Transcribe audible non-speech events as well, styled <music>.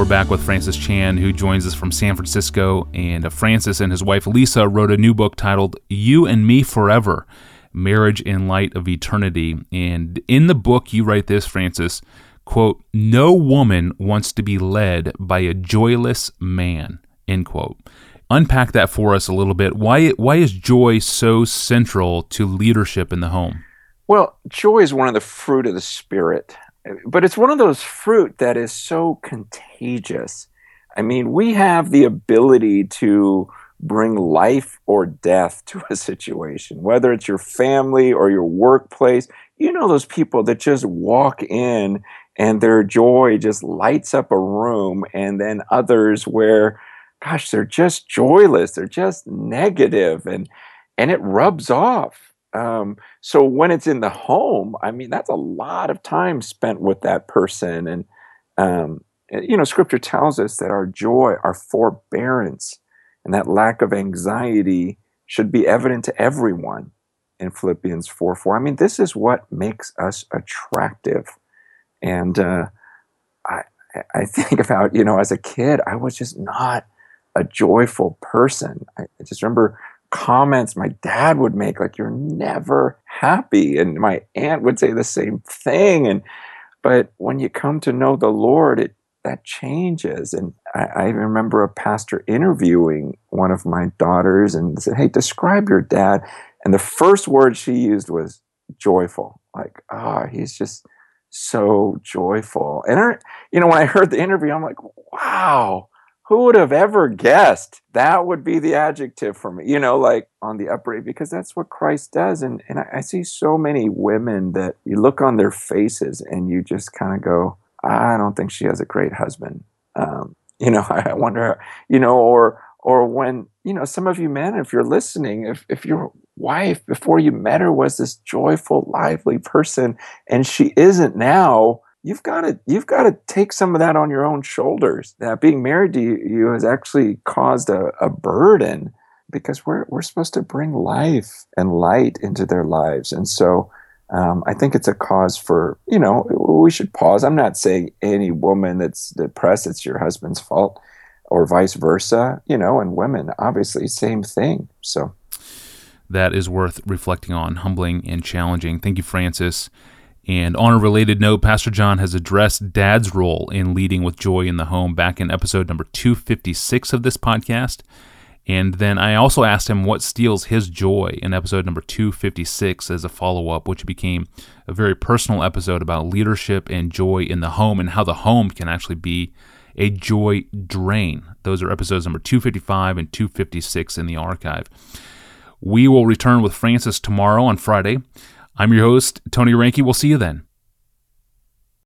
We're back with Francis Chan, who joins us from San Francisco. And uh, Francis and his wife Lisa wrote a new book titled You and Me Forever Marriage in Light of Eternity. And in the book, you write this, Francis quote, No woman wants to be led by a joyless man, end quote. Unpack that for us a little bit. Why, why is joy so central to leadership in the home? Well, joy is one of the fruit of the Spirit but it's one of those fruit that is so contagious. I mean, we have the ability to bring life or death to a situation, whether it's your family or your workplace. You know, those people that just walk in and their joy just lights up a room, and then others where, gosh, they're just joyless, they're just negative, and and it rubs off um, so when it's in the home, I mean, that's a lot of time spent with that person. And, um, eh, you know, scripture tells us that our joy, our forbearance, and that lack of anxiety should be evident to everyone in Philippians 4 4. I mean, this is what makes us attractive. And uh, I, I <laughs> think about, you know, as a kid, I was just not a joyful person. I, I just remember comments my dad would make like you're never happy and my aunt would say the same thing and but when you come to know the lord it that changes and I, I remember a pastor interviewing one of my daughters and said hey describe your dad and the first word she used was joyful like ah oh, he's just so joyful and I, you know when i heard the interview i'm like wow who would have ever guessed. That would be the adjective for me you know like on the upright because that's what christ does and, and I, I see so many women that you look on their faces and you just kind of go i don't think she has a great husband. Um, <laughs> you know i wonder you know or or when you know some of you men if you're listening if, if your wife before you met her was this joyful lively person and she isn't now you've got to you've got to take some of that on your own shoulders. That being married to you, you has actually caused a, a burden because we're we're supposed to bring life and light into their lives, and so. Um, I think it's a cause for, you know, we should pause. I'm not saying any woman that's depressed, it's your husband's fault or vice versa, you know, and women, obviously, same thing. So that is worth reflecting on, humbling and challenging. Thank you, Francis. And on a related note, Pastor John has addressed dad's role in leading with joy in the home back in episode number 256 of this podcast. And then I also asked him what steals his joy in episode number 256 as a follow up, which became a very personal episode about leadership and joy in the home and how the home can actually be a joy drain. Those are episodes number 255 and 256 in the archive. We will return with Francis tomorrow on Friday. I'm your host, Tony Reinke. We'll see you then.